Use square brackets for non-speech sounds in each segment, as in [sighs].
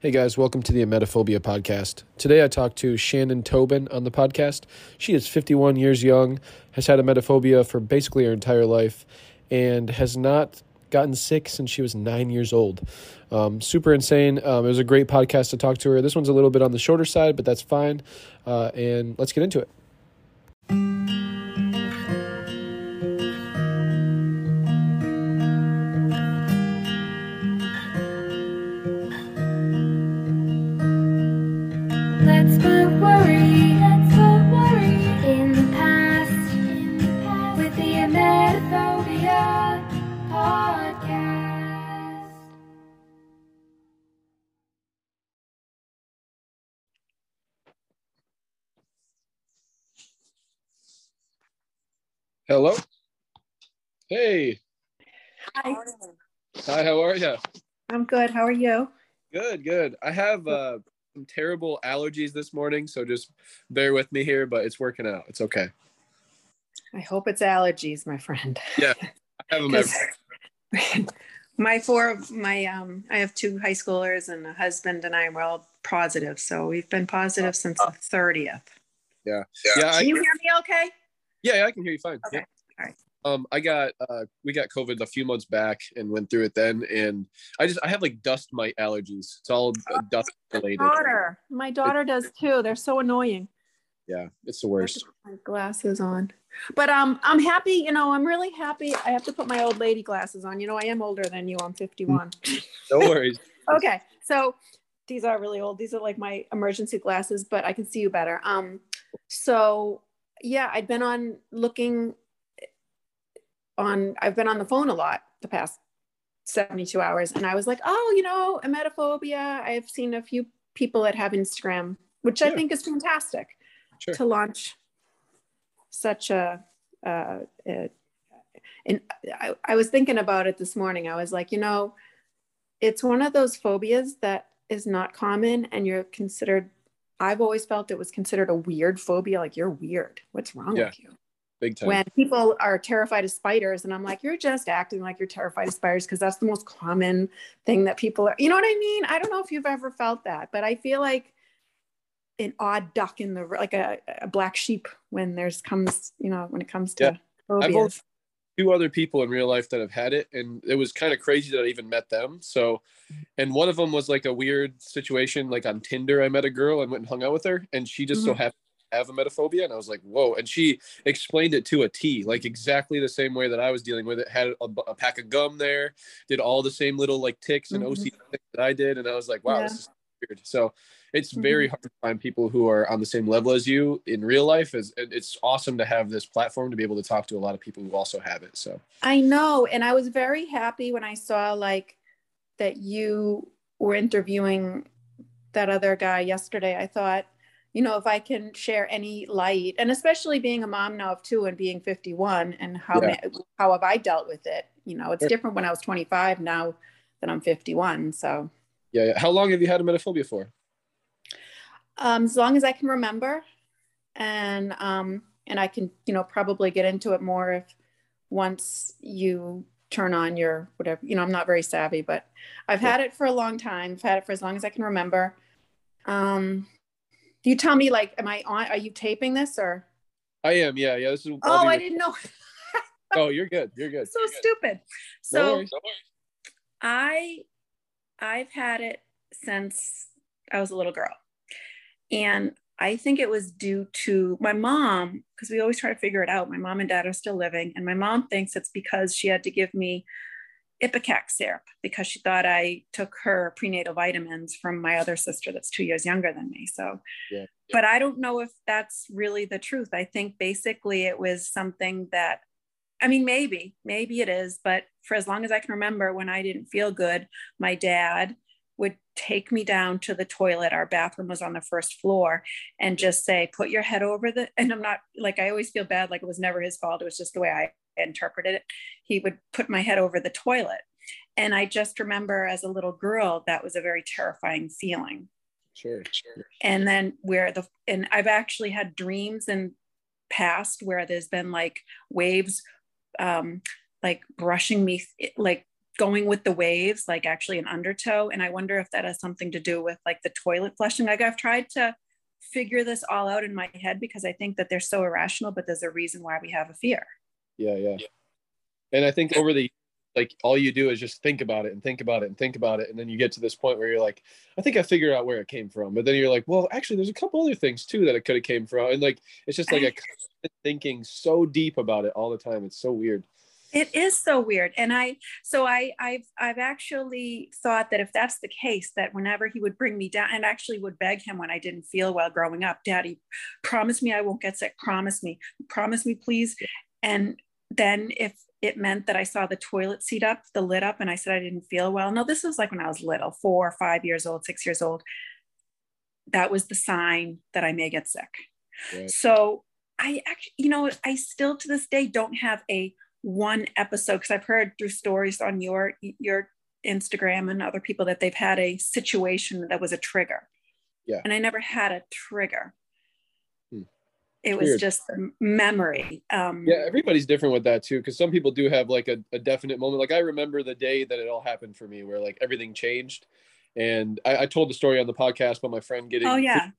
Hey guys, welcome to the Emetophobia podcast. Today I talked to Shannon Tobin on the podcast. She is 51 years young, has had emetophobia for basically her entire life, and has not gotten sick since she was nine years old. Um, super insane. Um, it was a great podcast to talk to her. This one's a little bit on the shorter side, but that's fine. Uh, and let's get into it. Hello. Hey. Hi, Hi, how are you? I'm good. How are you? Good, good. I have uh, some terrible allergies this morning, so just bear with me here, but it's working out. It's okay. I hope it's allergies, my friend. Yeah. I have them 'Cause every- my four of my um I have two high schoolers and a husband and I were all positive. So we've been positive since the 30th. yeah. Yeah, I, Can you hear me okay? Yeah, I can hear you fine. Okay. Yeah. All right. Um, I got uh, we got COVID a few months back and went through it then, and I just I have like dust mite allergies. It's all uh, dust related. Daughter. My daughter does too. They're so annoying. Yeah, it's the worst. my glasses on. But um I'm happy, you know, I'm really happy. I have to put my old lady glasses on. You know, I am older than you. I'm 51. [laughs] No worries. [laughs] okay so these are really old these are like my emergency glasses but i can see you better um so yeah i've been on looking on i've been on the phone a lot the past 72 hours and i was like oh you know emetophobia i've seen a few people that have instagram which i think is fantastic Sure. to launch such a uh, a- and I, I was thinking about it this morning. I was like, you know, it's one of those phobias that is not common and you're considered I've always felt it was considered a weird phobia like you're weird. What's wrong Yeah. with you? Big time. When people are terrified of spiders and I'm like you're just acting like you're terrified of spiders because that's the most common thing that people are You know what I mean? I don't know if you've ever felt that, but I feel like an odd duck in the like a, a black sheep when there's comes, you know, when it comes to Yeah. Phobias. Two other people in real life that have had it and it was kind of crazy that i even met them so and one of them was like a weird situation like on tinder i met a girl and went and hung out with her and she just so Mhm. happened to have emetophobia and i was like whoa and she explained it to a t like exactly the same way that i was dealing with it had a, a pack of gum there did all the same little like ticks and Mhm. ocd things that i did and i was like wow Yeah. this is weird so it's very mm-hmm. hard to find people who are on the same level as you in real life as it's awesome to have this platform to be able to talk to a lot of people who also have it so I know. And I was very happy when I saw like that you were interviewing that other guy yesterday. I thought, you know, if I can share any light, and especially being a mom now of two and being 51 and how, Yeah. how have I dealt with it? You know, it's Sure. different when I was 25 now that I'm 51. So Yeah, yeah. How long have you had emetophobia for? Um, as long as I can remember and, um, and I can, you know, probably get into it more if once you turn on your whatever, you know, I'm not very savvy, but I've had it for a long time. I've had it for as long as I can remember. Um, you tell me like, am I on, are you taping this or? I am. Yeah, yeah. This is. Oh, I didn't know. [laughs] Oh, you're good. You're good. so You're good. stupid. No So worries. I I've had it since I was a little girl. And I think it was due to my mom, because we always try to figure it out. My mom and dad are still living, and my mom thinks it's because she had to give me Ipecac syrup because she thought I took her prenatal vitamins from my other sister that's two years younger than me. So, Yeah. but I don't know if that's really the truth. I think basically it was something that I mean, maybe, maybe it is, but for as long as I can remember, when I didn't feel good, my dad would take me down to the toilet. Our bathroom was on the first floor and just say, put your head over the, and I'm not like, I always feel bad, like it was never his fault. It was just the way I interpreted it. He would put my head over the toilet. And I just remember as a little girl, that was a very terrifying feeling Sure. Sure. and then where the and i've actually had dreams in past where there's been like waves um like brushing me like going with the waves, like actually an undertow. And I wonder if that has something to do with like the toilet flushing. Like I've tried to figure this all out in my head because I think that they're so irrational, but there's a reason why we have a fear. Yeah, yeah. And I think over the like all you do is just think about it and think about it and think about it and then you get to this point where you're like i think i figured out where it came from but then you're like well actually there's a couple other things too that it could have came from and like it's just like a [laughs] thinking so deep about it all the time it's so weird it is so weird and i so i i've i've actually thought that if that's the case that whenever he would bring me down and actually would beg him when i didn't feel well growing up daddy promise me i won't get sick promise me promise me please and then if it meant that I saw the toilet seat up, the lid up, and I said I didn't feel well. No, this was like when I was little, four, five years old, six years old. That was the sign that I may get sick. Right. So I actually, you know, I still to this day don't have a one episode because I've heard through stories on your your Instagram and other people that they've had a situation that was a trigger. Yeah. And I never had a trigger it was Weird. just memory um yeah everybody's different with that too because some people do have like a, a, definite moment like i remember the day that it all happened for me where like everything changed and i, I told the story on the podcast about my friend getting oh yeah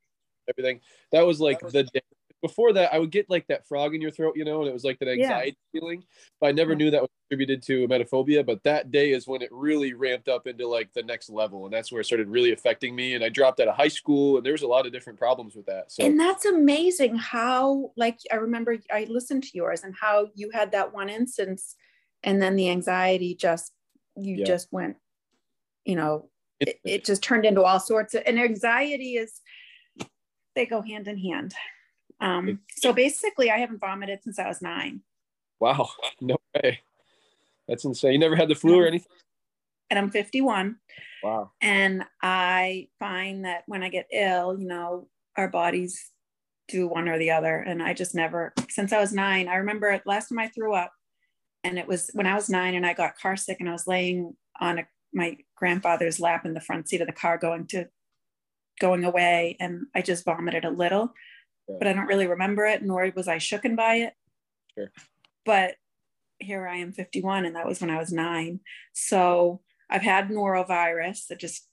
everything that was like that was- the day before that I would get like that frog in your throat, you know, and it was like that anxiety yeah. feeling. But I never yeah. knew that was attributed to emetophobia. But that day is when it really ramped up into like the next level, and that's where it started really affecting me. And I dropped out of high school, and there was a lot of different problems with that. So and that's amazing how like I remember I listened to yours and how you had that one instance, and then the anxiety just you yeah. just went, you know, it, it just turned into all sorts of and anxiety is they go hand in hand. Um, so basically, I haven't vomited since I was nine. Wow, [laughs] no way. That's insane. You never had the flu or anything? And I'm 51. Wow. And I find that when I get ill, you know, our bodies do one or the other. And I just never, since I was nine, I remember last time I threw up, and it was when I was nine and I got car sick and I was laying on a, my grandfather's lap in the front seat of the car going to going away and I just vomited a little but I don't really remember it, nor was I shooken by it. Sure. But here I am 51, and that was when I was nine. So I've had norovirus that just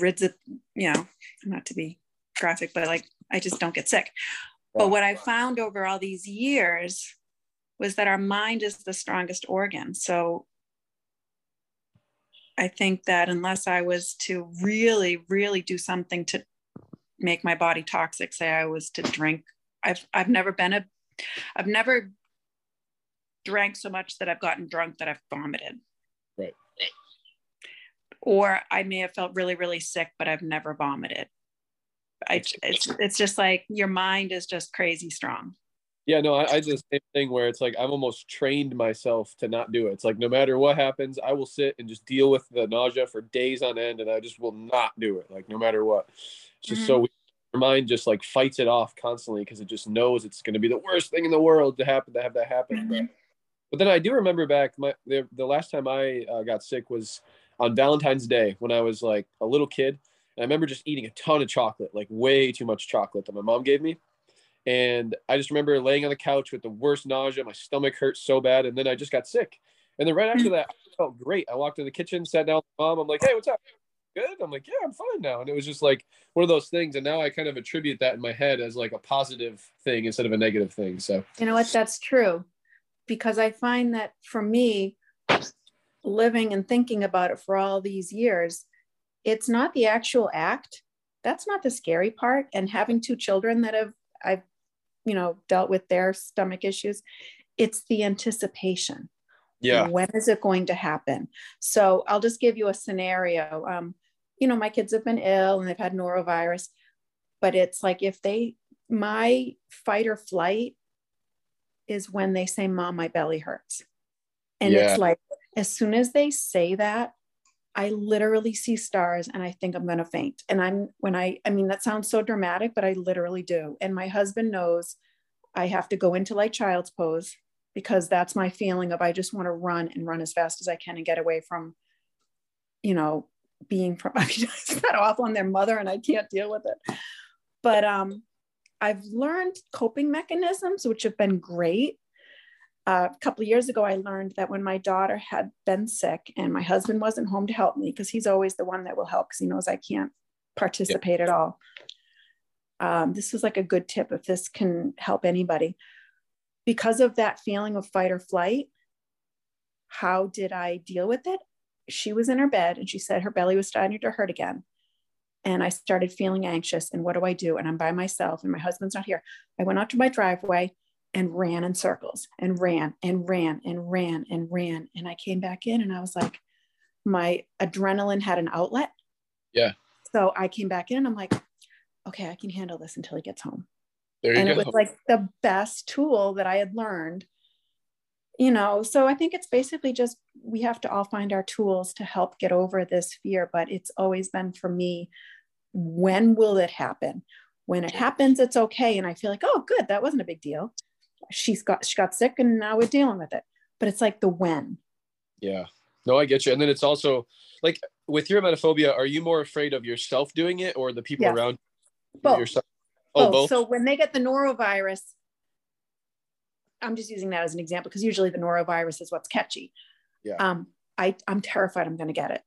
rids it, you know, not to be graphic, but like I just don't get sick. But what I found over all these years was that our mind is the strongest organ. So I think that unless I was to really, really do something to make my body toxic say i was to drink. I've i've never been a i've never drank so much that i've gotten drunk that i've vomited. Right. Or i may have felt really really sick but i've never vomited. I, it's, it's just like your mind is just crazy strong yeah no I, I do the same thing where it's like i've almost trained myself to not do it it's like no matter what happens i will sit and just deal with the nausea for days on end and i just will not do it like no matter what it's just mm-hmm. so your mind just like fights it off constantly because it just knows it's going to be the worst thing in the world to happen to have that happen. Mm-hmm. But then I do remember back my the, the last time I uh, got sick was on Valentine's Day when I was like a little kid. And I remember just eating a ton of chocolate, like way too much chocolate that my mom gave me. And I just remember laying on the couch with the worst nausea. My stomach hurt so bad. And then I just got sick. And then right after mm. that, I felt great. I walked in the kitchen, sat down with mom. I'm like, hey, what's up? good? I'm like, yeah, I'm fine now. And it was just like one of those things. And now I kind of attribute that in my head as like a positive thing instead of a negative thing. So, you know what? That's true. Because I find that for me, living and thinking about it for all these years, it's not the actual act. That's not the scary part. And having two children that have, I've, you know, dealt with their stomach issues, it's the anticipation. Yeah. When is it going to happen? So I'll just give you a scenario. Um, you know, my kids have been ill and they've had norovirus, but it's like if they, my fight or flight is when they say, Mom, my belly hurts. And yeah. it's like, as soon as they say that, I literally see stars and I think I'm going to faint. And I'm, when I, I mean, that sounds so dramatic, but I literally do. And my husband knows I have to go into like child's pose because that's my feeling of I just want to run and run as fast as I can and get away from, you know, being from [laughs] I mean, it's not awful on their mother and I can't deal with it. But um I've learned coping mechanisms which have been great. Uh, a couple of years ago, I learned that when my daughter had been sick and my husband wasn't home to help me, because he's always the one that will help because he knows I can't participate yeah. at all. Um, this was like a good tip if this can help anybody. Because of that feeling of fight or flight, how did I deal with it? She was in her bed and she said her belly was starting to hurt again. And I started feeling anxious. And what do I do? And I'm by myself and my husband's not here. I went out to my driveway and ran in circles and ran and ran and ran and ran. And I came back in and I was like, my adrenaline had an outlet. Yeah. So I came back in and I'm like, okay, I can handle this until he gets home. There and go. it was like the best tool that I had learned. You know, so I think it's basically just we have to all find our tools to help get over this fear. But it's always been for me, when will it happen? When it happens, it's okay. And I feel like, oh, good, that wasn't a big deal. She's got she got sick and now we're dealing with it. But it's like the when. Yeah. No, I get you. And then it's also like with your emetophobia, are you more afraid of yourself doing it or the people yes. around both. yourself? Oh, both. both. So when they get the norovirus, I'm just using that as an example because usually the norovirus is what's catchy. Yeah. Um, I I'm terrified I'm going to get it.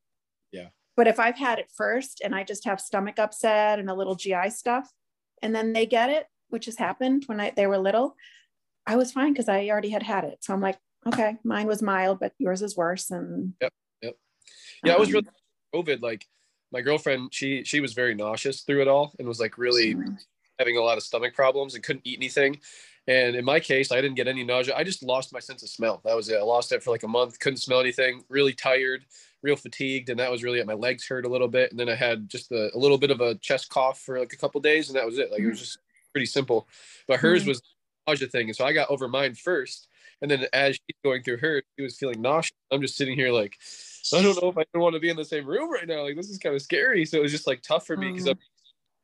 Yeah. But if I've had it first and I just have stomach upset and a little GI stuff, and then they get it, which has happened when I, they were little, I was fine because I already had had it. So I'm like, okay, mine was mild, but yours is worse. And yep, yep. Yeah, um, I was really COVID. Like my girlfriend, she she was very nauseous through it all and was like really having a lot of stomach problems and couldn't eat anything. And in my case, I didn't get any nausea. I just lost my sense of smell. That was it. I lost it for like a month. Couldn't smell anything. Really tired, real fatigued, and that was really it. My legs hurt a little bit, and then I had just a, a little bit of a chest cough for like a couple days, and that was it. Like it was just pretty simple. But hers mm-hmm. was nausea thing, and so I got over mine first, and then as she's going through hers, she was feeling nauseous. I'm just sitting here like, I don't know if I want to be in the same room right now. Like this is kind of scary. So it was just like tough for me because mm-hmm.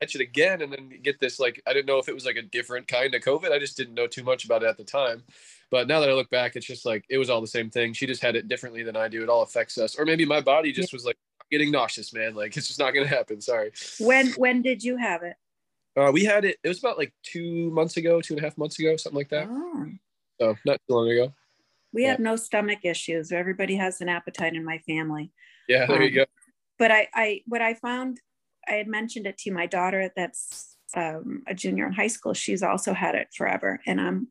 I catch it again and then get this like I didn't know if it was like a different kind of COVID. I just didn't know too much about it at the time. But now that I look back, it's just like it was all the same thing. She just had it differently than I do. It all affects us. Or maybe my body just was like getting nauseous, man. Like it's just not gonna happen. Sorry. When when did you have it? Uh, we had it. It was about like two months ago, two and a half months ago, something like that. Oh. So not too long ago. We yeah. have no stomach issues. Everybody has an appetite in my family. Yeah, there um, you go. But I, I, what I found, I had mentioned it to my daughter that's um, a junior in high school. She's also had it forever. And I'm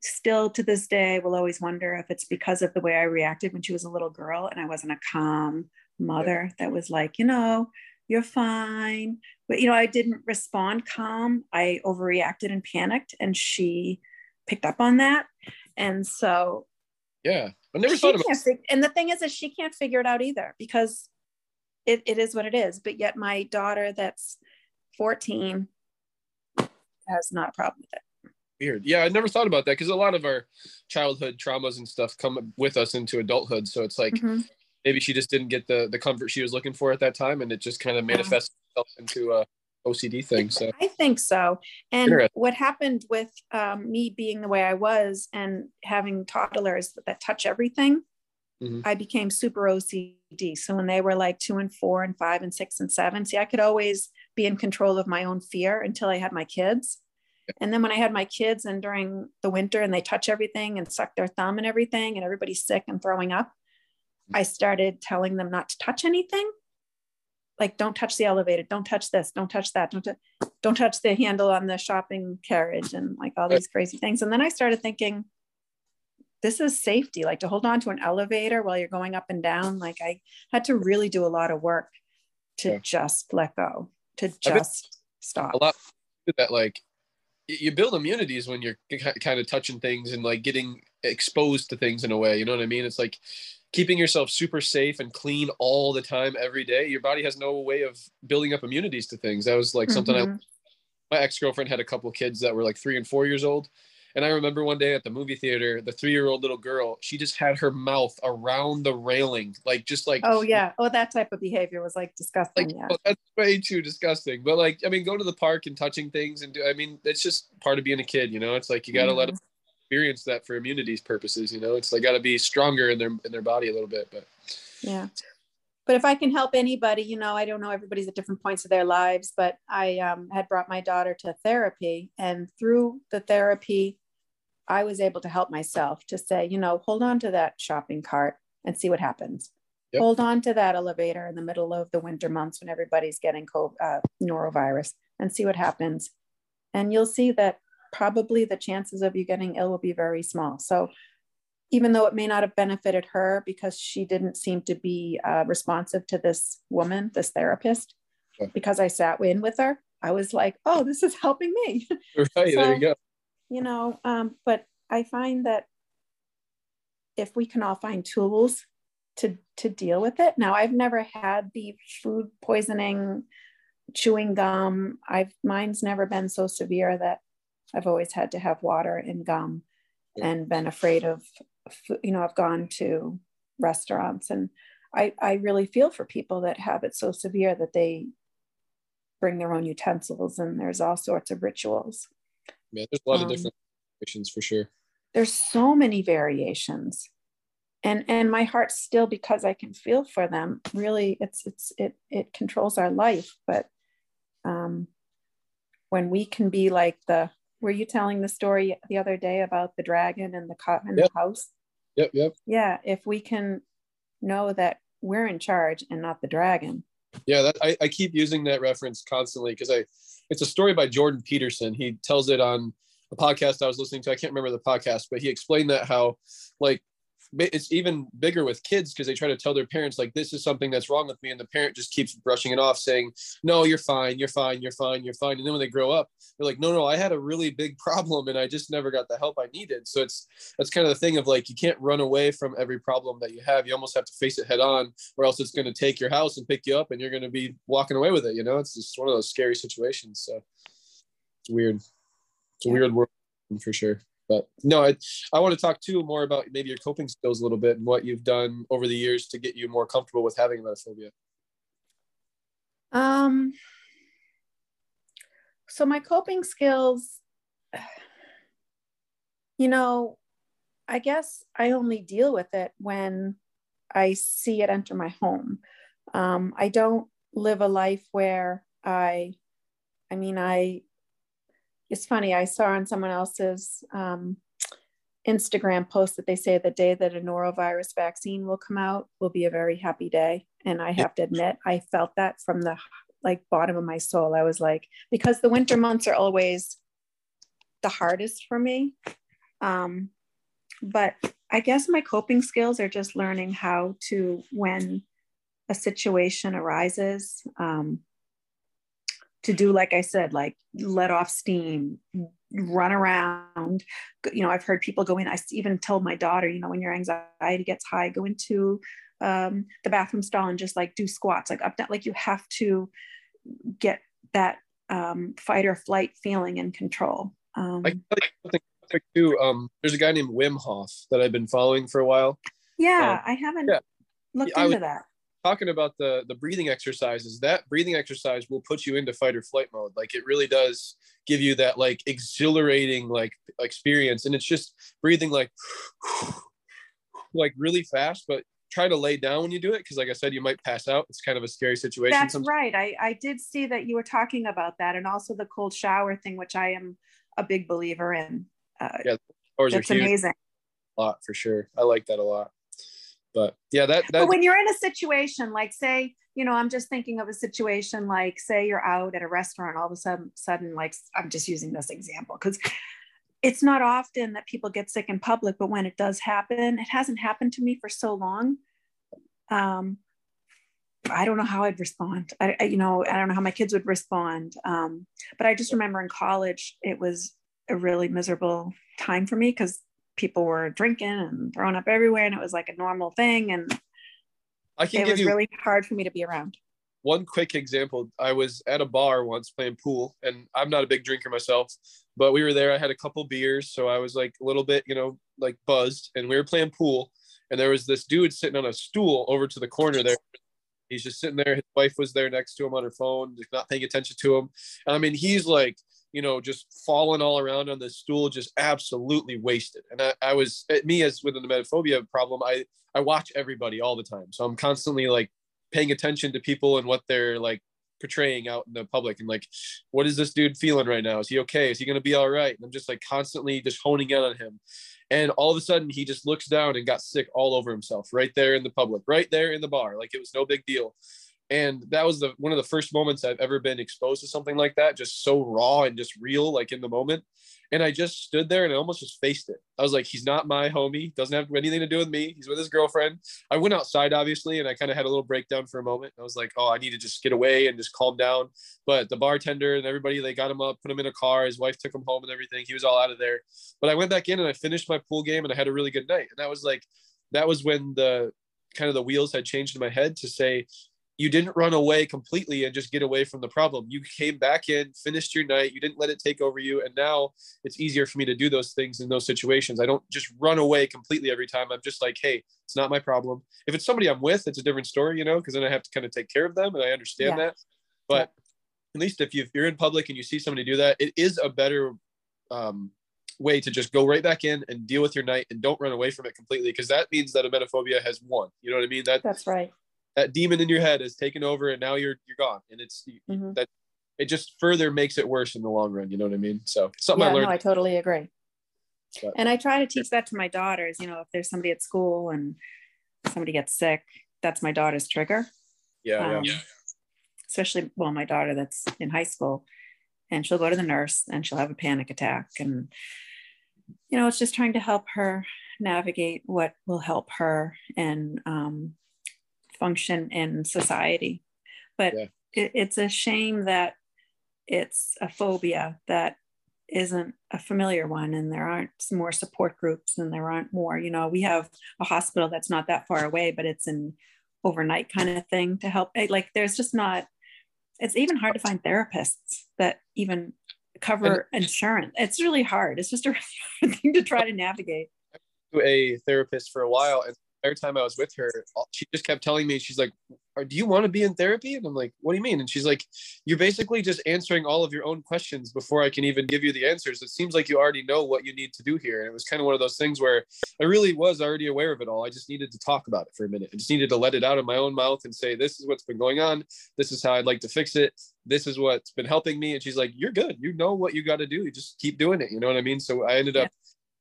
still to this day, will always wonder if it's because of the way I reacted when she was a little girl and I wasn't a calm mother yeah. that was like, you know, you're fine. But, you know, I didn't respond calm. I overreacted and panicked. And she picked up on that. And so yeah, I never thought about. Fig- and the thing is, is she can't figure it out either because it, it is what it is. But yet, my daughter, that's fourteen, has not a problem with it. Weird. Yeah, I never thought about that because a lot of our childhood traumas and stuff come with us into adulthood. So it's like mm-hmm. Maybe she just didn't get the the comfort she was looking for at that time, and it just kind of manifested yeah. itself into a OCD thing. So I think so. And what happened with um, me being the way I was and having toddlers that touch everything, mm-hmm. I became super OCD. So when they were like two and four and five and six and seven, see, I could always be in control of my own fear until I had my kids. And then when I had my kids and during the winter and they touch everything and suck their thumb and everything and everybody's sick and throwing up. I started telling them not to touch anything. Like don't touch the elevator. Don't touch this. Don't touch that. Don't, t- don't touch the handle on the shopping carriage and like all these crazy things. And then i started thinking this is safety. Like to hold on to an elevator while you're going up and down like i had to really do a lot of work to yeah. just let go to just stop. a lot that like you build immunities when you're kind of touching things and like getting exposed to things in a way you know what i mean? It's like keeping yourself super safe and clean all the time every day your body has no way of building up immunities to things that was like mm-hmm. something i mm-hmm. my ex-girlfriend had a couple kids that were like three and four years old and i remember one day at the movie theater the three-year-old little girl she just had her mouth around the railing like just like oh yeah oh that type of behavior was like disgusting like, yeah oh, that's way too disgusting but like i mean go to the park and touching things and do i mean it's just part of being a kid you know it's like you got to mm-hmm. let them experience that for immunities purposes. You know, it's they got to be stronger in their in their body a little bit. But yeah, but if I can help anybody, you know, I don't know everybody's at different points of their lives, but I um, had brought my daughter to therapy, and through the therapy, I was able to help myself to say, you know, hold on to that shopping cart and see what happens. Yep. Hold on to that elevator in the middle of the winter months when everybody's getting COVID, uh, norovirus and see what happens. And you'll see that probably the chances of you getting ill will be very small. So even though it may not have benefited her because she didn't seem to be uh, responsive to this woman, this therapist, because I sat in with her, I was like, oh, this is helping me. [laughs] Right, So- there you go. you know um, but i find that if we can all find tools to to deal with it now i've never had the food poisoning chewing gum i've mine's never been so severe that i've always had to have water and gum Yeah. and been afraid of you know i've gone to restaurants and i i really feel for people that have it so severe that they bring their own utensils and there's all sorts of rituals Yeah, there's a lot of Um, different situations for sure. there's so many variations and and my heart still because i can feel for them really it's it's it it controls our life but um when we can be like the were you telling the story the other day about the dragon and the in Yep. the house Yep, yep. yeah if we can know that we're in charge and not the dragon Yeah, that I, I keep using that reference constantly because I it's a story by Jordan Peterson. He tells it on a podcast I was listening to. I can't remember the podcast, but he explained that how like it's even bigger with kids because they try to tell their parents like this is something that's wrong with me and the parent just keeps brushing it off saying no you're fine you're fine you're fine you're fine and then when they grow up they're like no no i had a really big [laughs] problem and i just never got the help i needed. So it's that's kind of the thing of like you can't run away from every problem that you have you almost have to face it head on or else it's going to take your house and pick you up and you're going to be walking away with it you know? It's just one of those scary situations so it's weird. It's a weird world for sure but no i i want to talk too more about maybe your coping skills a little bit and what you've done over the years to get you more comfortable with having emetophobia Um, so my coping skills, [sighs] you know, I guess I only deal with it when I see it enter my home. Um, I don't live a life where I, I mean, I, it's funny, I saw on someone else's um, Instagram post that they say the day that a norovirus vaccine will come out will be a very happy day. And I have to admit, I felt that from the like bottom of my soul. I was like, because the winter months are always the hardest for me. Um, but I guess my coping skills are just learning how to, when a situation arises, um, to do, like I said, like let off steam, run around. You know, I've heard people go in. I even told my daughter, you know, when your anxiety gets high, go into um, the bathroom stall and just like do squats, like up, down. Like you have to get that um, fight or flight feeling in control. Um, I can tell you something too. Um, there's a guy named Wim Hof that I've been following for a while. yeah, um, I haven't yeah. looked I into was- that. Talking about the the breathing exercises, that breathing exercise will put you into fight or flight mode. Like it really does give you that like exhilarating like experience, and it's just breathing like [sighs] like really fast, but try to lay down when you do it because like I said, you might pass out. It's kind of a scary situation. That's sometimes. right. I, I did see that you were talking about that, and also the cold shower thing, which I am a big believer in. Uh, Yeah, it's amazing. A lot for sure. I like that a lot. But yeah, that that but when you're in a situation like say you know i'm just thinking of a situation like say you're out at a restaurant all of a sudden sudden like i'm just using this example because it's not often that people get sick in public but when it does happen it hasn't happened to me for so long. Um i don't know how i'd respond. I, I you know i don't know how my kids would respond. Um but i just remember in college it was a really miserable time for me because people were drinking and throwing up everywhere and it was like a normal thing and I can it was really hard for me to be around. one quick example. I was at a bar once playing pool, and I'm not a big drinker myself, but we were there. I had a couple beers, so I was like a little bit, you know, like buzzed, and we were playing pool. And there was this dude sitting on a stool over to the corner there. He's just sitting there. His wife was there next to him on her phone, just not paying attention to him. And I mean, he's like, you know, just falling all around on the stool, just absolutely wasted. And I, I was, eh, me as with the emetophobia problem, I I watch everybody all the time, so I'm constantly like paying attention to people and what they're like portraying out in the public and like what is this dude feeling right now? Is he okay? Is he going to be all right? And i'm just like constantly just honing in on him. And all of a sudden he just looks down and got sick all over himself right there in the public right there in the bar. Like it was no big deal and that was the one of the first moments i've ever been exposed to something like that just so raw and just real like in the moment. And i just stood there and i almost just faced it. I was like he's not my homie. Doesn't have anything to do with me. He's with his girlfriend. I went outside obviously and i kind of had a little breakdown for a moment. I was like oh i need to just get away and just calm down. But the bartender and everybody they got him up put him in a car. His wife took him home and everything. He was all out of there. But i went back in and i finished my pool game and i had a really good night. And that was like that was when the kind of the wheels had changed in my head to say you didn't run away completely and just get away from the problem. You came back in, finished your night, you didn't let it take over you. And now it's easier for me to do those things in those situations. I don't just run away completely every time. I'm just like, hey, it's not my problem. If it's somebody I'm with, it's a different story, you know, because then I have to kind of take care of them and I understand yeah. that. But yeah. at least if you're in public and you see somebody do that, it is a better um, way to just go right back in and deal with your night and don't run away from it completely because that means that emetophobia has won. You know what I mean? That that's right that demon in your head has taken over and now you're you're gone. And it's mm-hmm. that it just further makes it worse in the long run. You know what i mean? So something yeah, i learned. No, i totally agree. But, and i try to teach that to my daughters you know if there's somebody at school and somebody gets sick that's my daughter's trigger. Yeah, um, yeah. especially well my daughter that's in high school and she'll go to the nurse and she'll have a panic attack. And you know it's just trying to help her navigate what will help her. And um, function in society. But yeah. it, it's a shame that it's a phobia that isn't a familiar one and there aren't more support groups and there aren't more you know we have a hospital that's not that far away but it's an overnight kind of thing to help like there's just not it's even hard to find therapists that even cover insurance it's really hard it's just a [laughs] really hard thing to try to navigate to a therapist for a while and entire time I was with her, she just kept telling me, she's like, do you want to be in therapy? And I'm like, what do you mean? And she's like, you're basically just answering all of your own questions before I can even give you the answers. It seems like you already know what you need to do here. And it was kind of one of those things where I really was already aware of it all. I just needed to talk about it for a minute. I just needed to let it out of my own mouth and say, this is what's been going on. This is how I'd like to fix it. This is what's been helping me. And she's like, you're good. You know what you got to do. You just keep doing it. You know what I mean? So I ended up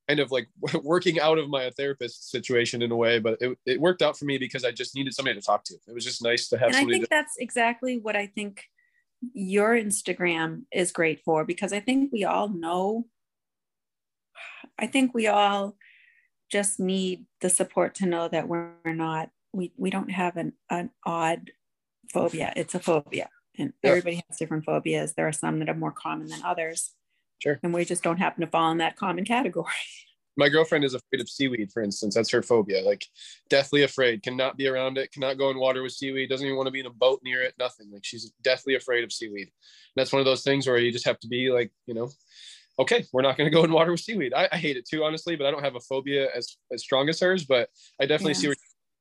kind of like [laughs] working out of my therapist situation in a way, but it, it worked out for me because I just needed somebody to talk to. It was just nice to have. And I think to- that's exactly what I think your Instagram is great for because I think we all know. I think we all just need the support to know that we're not we we don't have an an odd phobia. It's a phobia, and yeah. everybody has different phobias. There are some that are more common than others. Sure. And we just don't happen to fall in that common category. [laughs] My girlfriend is afraid of seaweed, for instance. That's her phobia. Like, deathly afraid. Cannot be around it. Cannot go in water with seaweed. Doesn't even want to be in a boat near it. Nothing. Like, she's deathly afraid of seaweed. And that's one of those things where you just have to be like, you know, okay, we're not going to go in water with seaweed. I, I, hate it too, honestly, but I don't have a phobia as as strong as hers. But I definitely yes. see where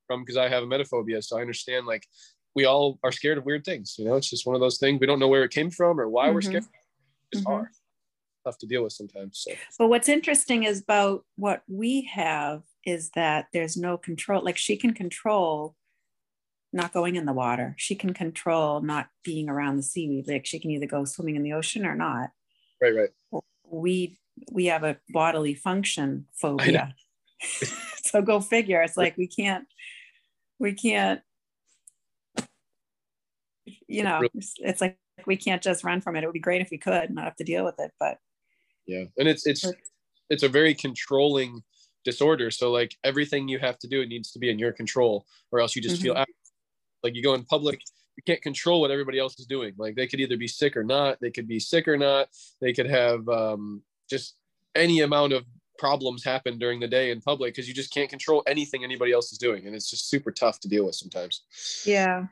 from because I have a emetophobia, so I understand. Like, we all are scared of weird things. You know, it's just one of those things. We don't know where it came from or why mm-hmm. we're scared. It's mm-hmm. hard tough to deal with sometimes. So. But what's interesting is about what we have is that there's no control. Like she can control not going in the water. She can control not being around the seaweed. Like she can either go swimming in the ocean or not. Right, right. We we have a bodily function phobia. [laughs] so go figure. It's like we can't we can't you know, it's like we can't just run from it. It would be great if we could not have to deal with it, but yeah. And it's it's it's a very controlling disorder. So like everything you have to do it needs to be in your control or else you just mm-hmm. feel like you go in public you can't control what everybody else is doing. Like they could either be sick or not they could be sick or not they could have um, just any amount of problems happen during the day in public because you just can't control anything anybody else is doing and it's just super tough to deal with sometimes. Yeah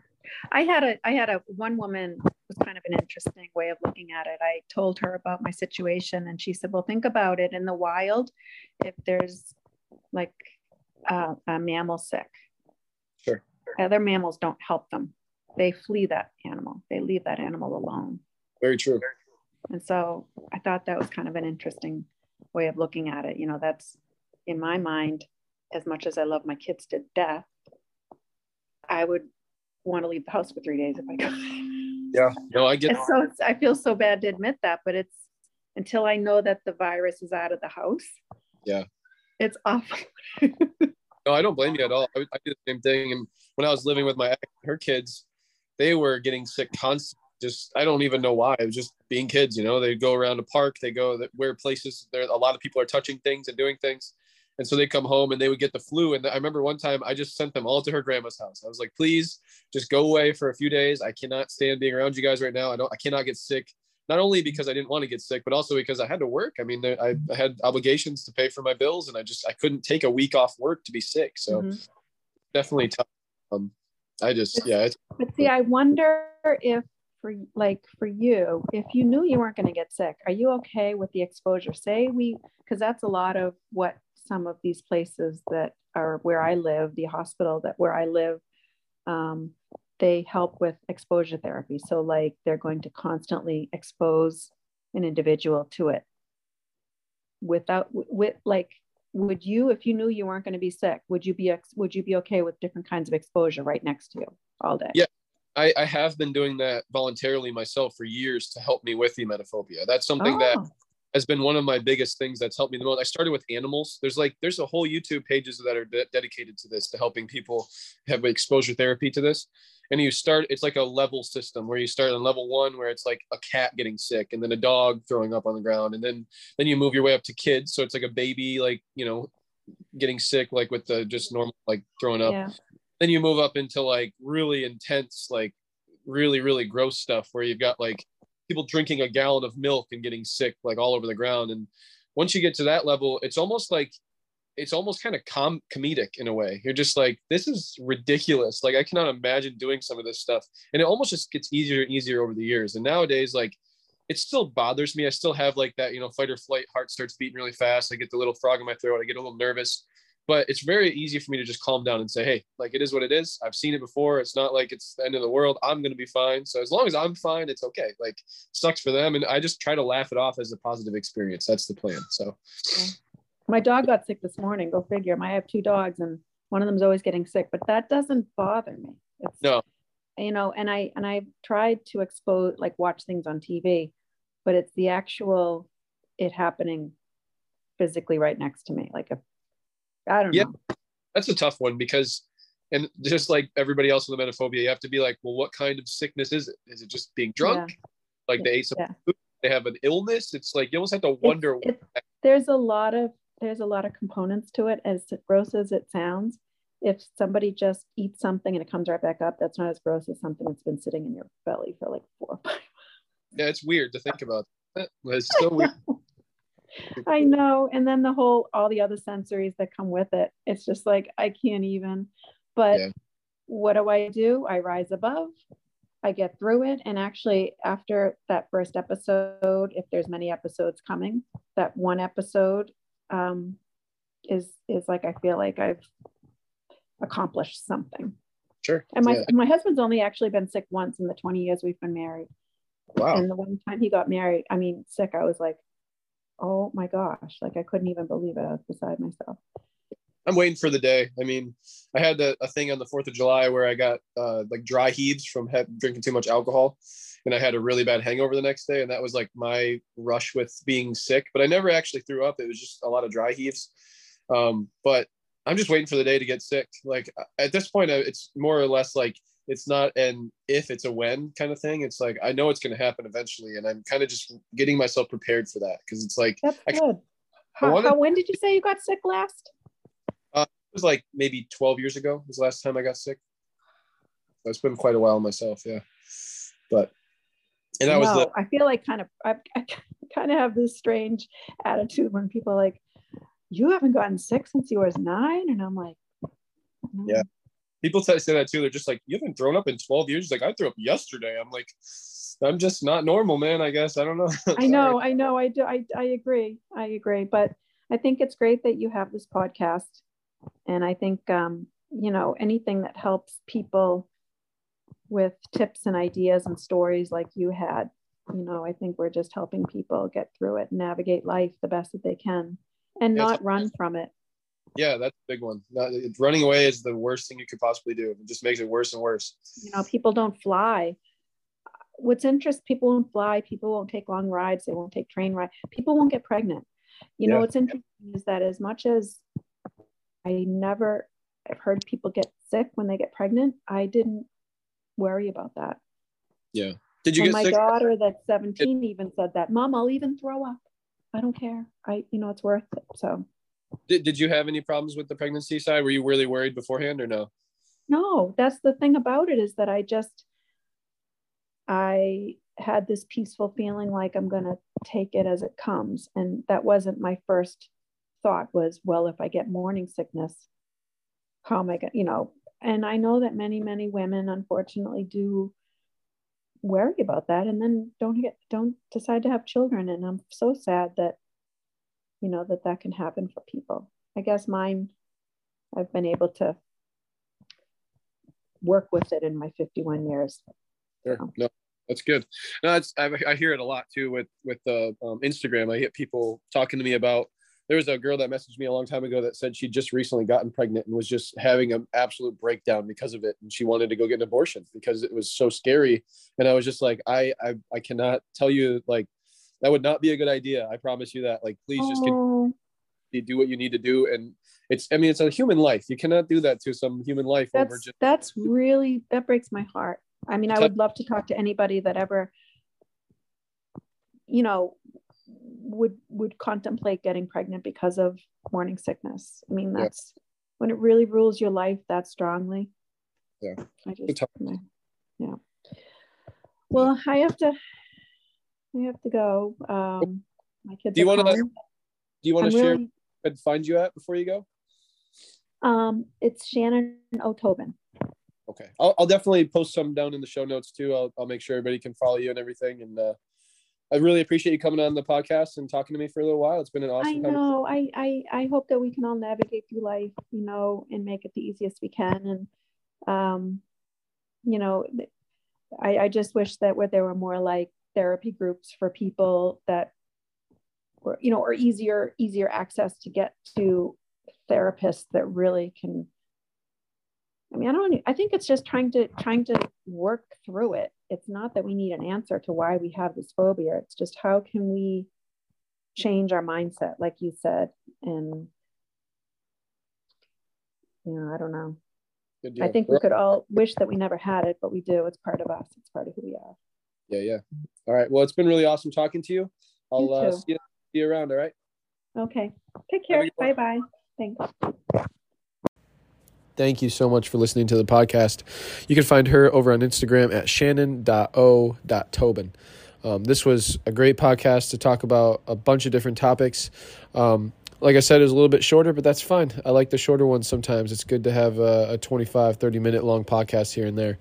I had a I had a one woman was kind of an interesting way of looking at it. I told her about my situation and she said, "Well, think about it in the wild if there's like uh, a mammal sick. Sure. Other mammals don't help them. They flee that animal. They leave that animal alone. Very true. And so I thought that was kind of an interesting way of looking at it. You know, that's in my mind, as much as I love my kids to death, I would want to leave the house for three days if I could. [laughs] Yeah. No, I get It's so I feel so bad to admit that, but it's until I know that the virus is out of the house. Yeah. It's awful. [laughs] No, I don't blame you at all. I, I do the same thing. And when I was living with my her kids, they were getting sick constantly. Just I don't even know why. It was just being kids, you know. They go around a park, they go where places there a lot of people are touching things and doing things. And so they come home and they would get the flu. And I remember one time I just sent them all to her grandma's house. I was like, please just go away for a few days. I cannot stand being around you guys right now. I don't I cannot get sick not only because I didn't want to get sick, but also because I had to work. I mean, I, I had obligations to pay for my bills, and I just I couldn't take a week off work to be sick. So Mhm. definitely tough. Um, I just yeah, it's, But see, I wonder if for like for you, if you knew you weren't going to get sick, are you okay with the exposure? Say we, because that's a lot of what some of these places that are where I live, the hospital that where I live, um, they help with exposure therapy. So like they're going to constantly expose an individual to it without with like would you if you knew you weren't going to be sick would you be would you be okay with different kinds of exposure right next to you all day Yeah. I, I have been doing that voluntarily myself for years to help me with emetophobia. That's something that Oh, has been one of my biggest things that's helped me the most. I started with animals. There's like there's a whole YouTube pages that are de- dedicated to this to helping people have exposure therapy to this. And you start it's like a level system where you start on level 1 where it's like a cat getting sick and then a dog throwing up on the ground and then then you move your way up to kids so it's like a baby like, you know, getting sick like with the just normal like throwing up yeah then you move up into like really intense like really really gross stuff where you've got like people drinking a gallon of milk and getting sick like all over the ground. And once you get to that level it's almost like it's almost kind of com- comedic in a way. You're just like this is ridiculous. Like i cannot imagine doing some of this stuff. And it almost just gets easier and easier over the years. And nowadays like it still bothers me. I still have like that you know fight or flight heart starts beating really fast. I get the little frog in my throat. I get a little nervous but it's very easy for me to just calm down and say hey like it is what it is. I've seen it before. It's not like it's the end of the world. I'm going to be fine. So as long as i'm fine it's okay. Like sucks for them. And i just try to laugh it off as a positive experience. That's the plan. So my dog got sick this morning. Go figure. I have two dogs and one of them's always getting sick but that doesn't bother me. It's No. you know and i and i've tried to expose like watch things on tv but it's the actual it happening physically right next to me like a i don't Yeah. know. That's a tough one because and just like everybody else with emetophobia you have to be like well what kind of sickness is it? Is it just being drunk? Like they ate some Yeah. food they have an illness. It's like you almost have to wonder It's- there's a lot of there's a lot of components to it as gross as it sounds. If somebody just eats something and it comes right back up that's not as gross as something that's been sitting in your belly for like four or five yeah it's weird to think about. That. it's [laughs] so weird [laughs] i know and then the whole all the other sensories that come with it it's just like i can't even but Yeah. what do i do? I rise above i get through it and actually after that first episode if there's many episodes coming that one episode um, is is like i feel like i've accomplished something. Sure. And my Yeah. my husband's only actually been sick once in the 20 years we've been married. Wow. And the one time he got married i mean sick i was like oh my gosh like i couldn't even believe it i was beside myself I'm waiting for the day. I mean, I had a, a thing on the Fourth of July where I got uh, like dry heaves from he- drinking too much alcohol, and I had a really bad hangover the next day, and that was like my rush with being sick. But I never actually threw up. It was just a lot of dry heaves. Um, but I'm just waiting for the day to get sick. Like at this point, it's more or less like it's not an if, it's a when kind of thing. It's like I know it's going to happen eventually, and I'm kind of just getting myself prepared for that because it's like that's I- good how, wanted- how when did you say you got sick last uh, it was like maybe 12 years ago was the last time I got sick. So it's been quite a while myself, yeah. But and that was the I feel like kind of I, I kind of have this strange attitude when people are like, you haven't gotten sick since you was nine, and I'm like, "No." Yeah. People say that too. They're just like, you haven't thrown up in 12 years. Like I threw up yesterday. I'm like, I'm just not normal, man. I guess I don't know. [laughs] I know, I know, I do, I I agree, I agree, but I think it's great that you have this podcast, and I think um, you know anything that helps people with tips and ideas and stories like you had. You know, I think we're just helping people get through it, navigate life the best that they can, and not run from it. Yeah, that's a big one. Not, running away is the worst thing you could possibly do. It just makes it worse and worse. you know people don't fly what's interesting, people won't fly people won't take long rides they won't take train rides people won't get pregnant you know Yeah. what's interesting is that as much as i never i've heard people get sick when they get pregnant i didn't worry about that Yeah. Did you and get my sick? daughter that's 17 even said that mom i'll even throw up i don't care i you know it's worth it so Did, did you have any problems with the pregnancy side? Were you really worried beforehand or no? no that's the thing about it is that i just i had this peaceful feeling like i'm going to take it as it comes and that wasn't my first thought was well if i get morning sickness how am i going you know and i know that many many women unfortunately do worry about that and then don't get don't decide to have children and i'm so sad that you know that that can happen for people i guess mine i've been able to work with it in my 51 years Sure. No, that's good. No, it's I, I hear it a lot too with with the um, Instagram. I get people talking to me about. There was a girl that messaged me a long time ago that said she'd just recently gotten pregnant and was just having an absolute breakdown because of it, and she wanted to go get an abortion because it was so scary. And I was just like, I I, I cannot tell you like that would not be a good idea. I promise you that. Like, please just Oh, do what you need to do. And it's I mean it's a human life. You cannot do that to some human life over that's just that's really that breaks my heart i mean i would love to talk to anybody that ever you know would would contemplate getting pregnant because of morning sickness i mean Yeah. that's when it really rules your life that strongly Yeah. i just yeah well i have to i have to go um my kids Do you wanna do you want to share really- and find you at before you go? um it's shannon o'tobin Okay, I'll, I'll definitely post some down in the show notes too. I'll, I'll make sure everybody can follow you and everything. And uh, I really appreciate you coming on the podcast and talking to me for a little while. It's been an awesome conversation. know. I, I I hope that we can all navigate through life, you know, and make it the easiest we can. And um, you know, I I just wish that where there were more like therapy groups for people that were, you know, or easier easier access to get to therapists that really can. I mean, I don't. I think it's just trying to trying to work through it. It's not that we need an answer to why we have this phobia. It's just how can we change our mindset, like you said, and you know, I don't know. I think we could all wish that we never had it, but we do. It's part of us. It's part of who we are. Yeah, yeah. All right. Well, it's been really awesome talking to you. I'll You uh, see, you, see you around. All right. Okay. Take care. Bye bye. Thanks. Thank you so much for listening to the podcast. You can find her over on Instagram at shannon.o.tobin. Um, this was a great podcast to talk about a bunch of different topics. Um, like I said, it was a little bit shorter, but that's fine. I like the shorter ones sometimes. It's good to have a, a 25, 30 minute long podcast here and there.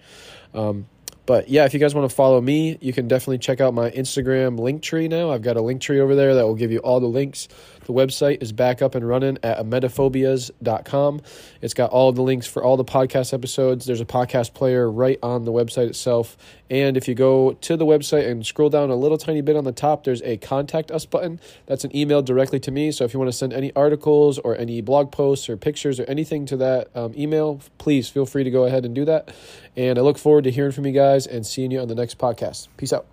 Um, but yeah, if you guys want to follow me, you can definitely check out my Instagram Linktree now. I've got a Linktree over there that will give you all the links. The website is back up and running at emetophobias.com. It's got all the links for all the podcast episodes. There's a podcast player right on the website itself. And if you go to the website and scroll down a little tiny bit on the top, there's a contact us button. That's an email directly to me. So if you want to send any articles or any blog posts or pictures or anything to that um, email, please feel free to go ahead and do that. And I look forward to hearing from you guys and seeing you on the next podcast. Peace out.